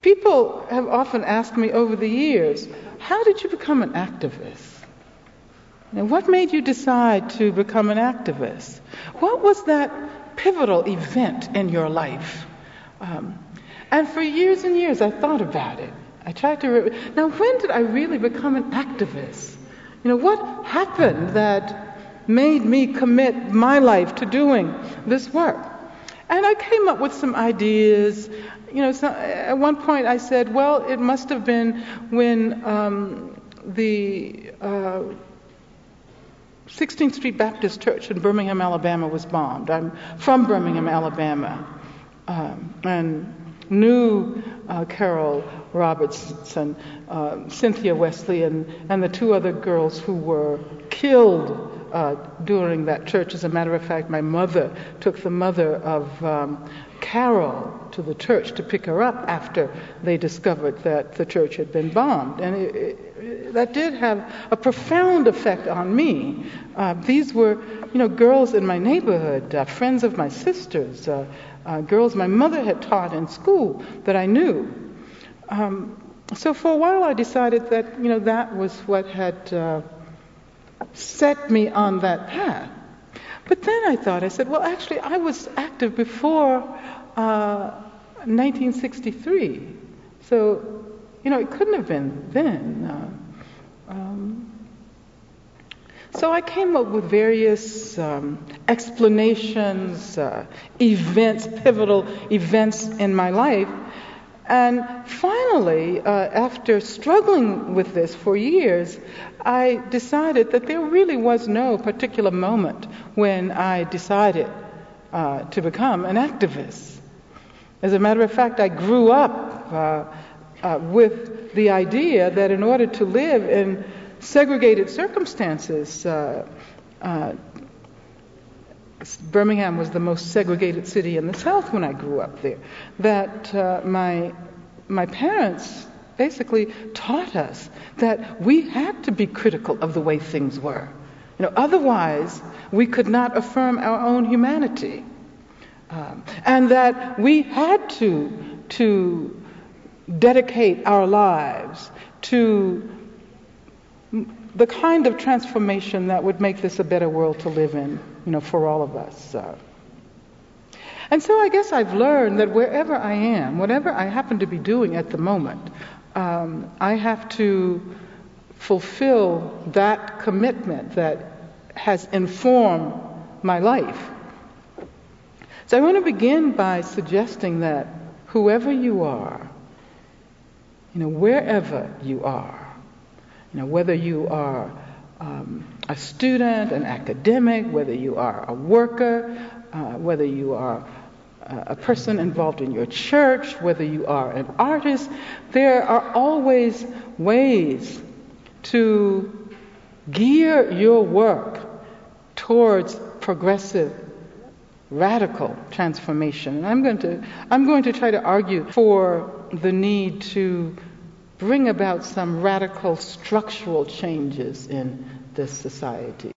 People have often asked me over the years, how did you become an activist? And what made you decide to become an activist? What was that pivotal event in your life? Um, and for years and years, I thought about it. I tried to. Re- now, when did I really become an activist? You know, what happened that made me commit my life to doing this work? And I came up with some ideas you know, so at one point I said, well, it must have been when um, the uh, 16th Street Baptist Church in Birmingham, Alabama was bombed. I'm from Birmingham, Alabama, um, and knew uh, Carole Robertson, uh, Cynthia Wesley, and, and the two other girls who were killed uh, during that church. As a matter of fact, my mother took the mother of um, Carole to the church to pick her up after they discovered that the church had been bombed. And it, it, that did have a profound effect on me. Uh, these were, you know, girls in my neighborhood, uh, friends of my sisters, uh, uh girls my mother had taught in school that I knew. Um, so for a while I decided that, you know, that was what had set me on that path. But then I thought, I said, well, actually, I was active before uh, 1963. So, you know, it couldn't have been then. Uh, um, so I came up with various um, explanations, uh, events, pivotal events in my life. And finally, uh, after struggling with this for years, I decided that there really was no particular moment when I decided uh, to become an activist. As a matter of fact, I grew up uh, uh, with the idea that in order to live in segregated circumstances, uh, uh, Birmingham was the most segregated city in the South when I grew up there, that uh, my, my parents basically taught us that we had to be critical of the way things were. You know, otherwise, we could not affirm our own humanity. Um, and that we had to, to dedicate our lives to the kind of transformation that would make this a better world to live in, you know, for all of us. And so I guess I've learned that wherever I am, whatever I happen to be doing at the moment, um, I have to fulfill that commitment that has informed my life. So I want to begin by suggesting that whoever you are, you know, wherever you are, you know, whether you are um, a student, an academic, whether you are a worker, uh, whether you are a person involved in your church, whether you are an artist, there are always ways to gear your work towards progressive radical transformation. And I'm going to I'm going to try to argue for the need to bring about some radical structural changes in this society.